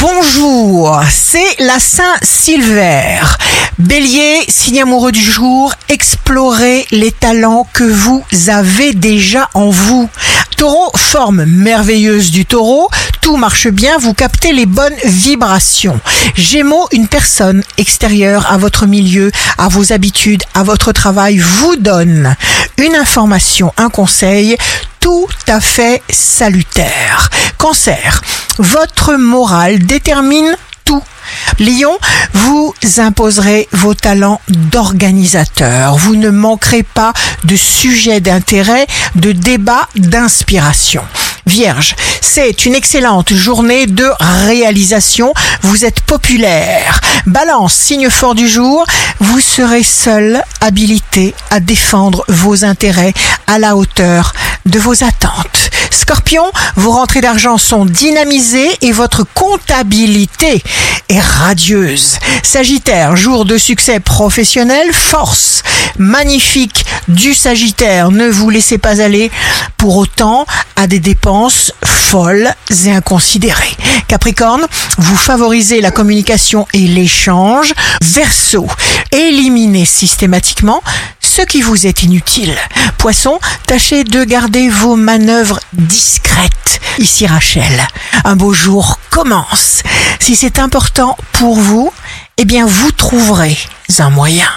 Bonjour, c'est la Saint-Silver. Bélier, signe amoureux du jour, explorez les talents que vous avez déjà en vous. Taureau, forme merveilleuse du taureau, tout marche bien, vous captez les bonnes vibrations. Gémeaux, une personne extérieure à votre milieu, à vos habitudes, à votre travail vous donne une information, un conseil tout à fait salutaire. Cancer, votre morale détermine tout. Lion, vous imposerez vos talents d'organisateur. Vous ne manquerez pas de sujets d'intérêt, de débats, d'inspiration. Vierge, c'est une excellente journée de réalisation. Vous êtes populaire. Balance, signe fort du jour, vous serez seul habilité à défendre vos intérêts à la hauteur de vos attentes. Scorpion, vos rentrées d'argent sont dynamisées et votre comptabilité est radieuse. Sagittaire, jour de succès professionnel, force magnifique du Sagittaire. Ne vous laissez pas aller pour autant à des dépenses folles et inconsidérées. Capricorne, vous favorisez la communication et l'échange. Verseau, éliminez systématiquement ce qui vous est inutile. Poisson, tâchez de garder vos manœuvres discrètes. Ici Rachel, un beau jour commence. Si c'est important pour vous, eh bien vous trouverez un moyen.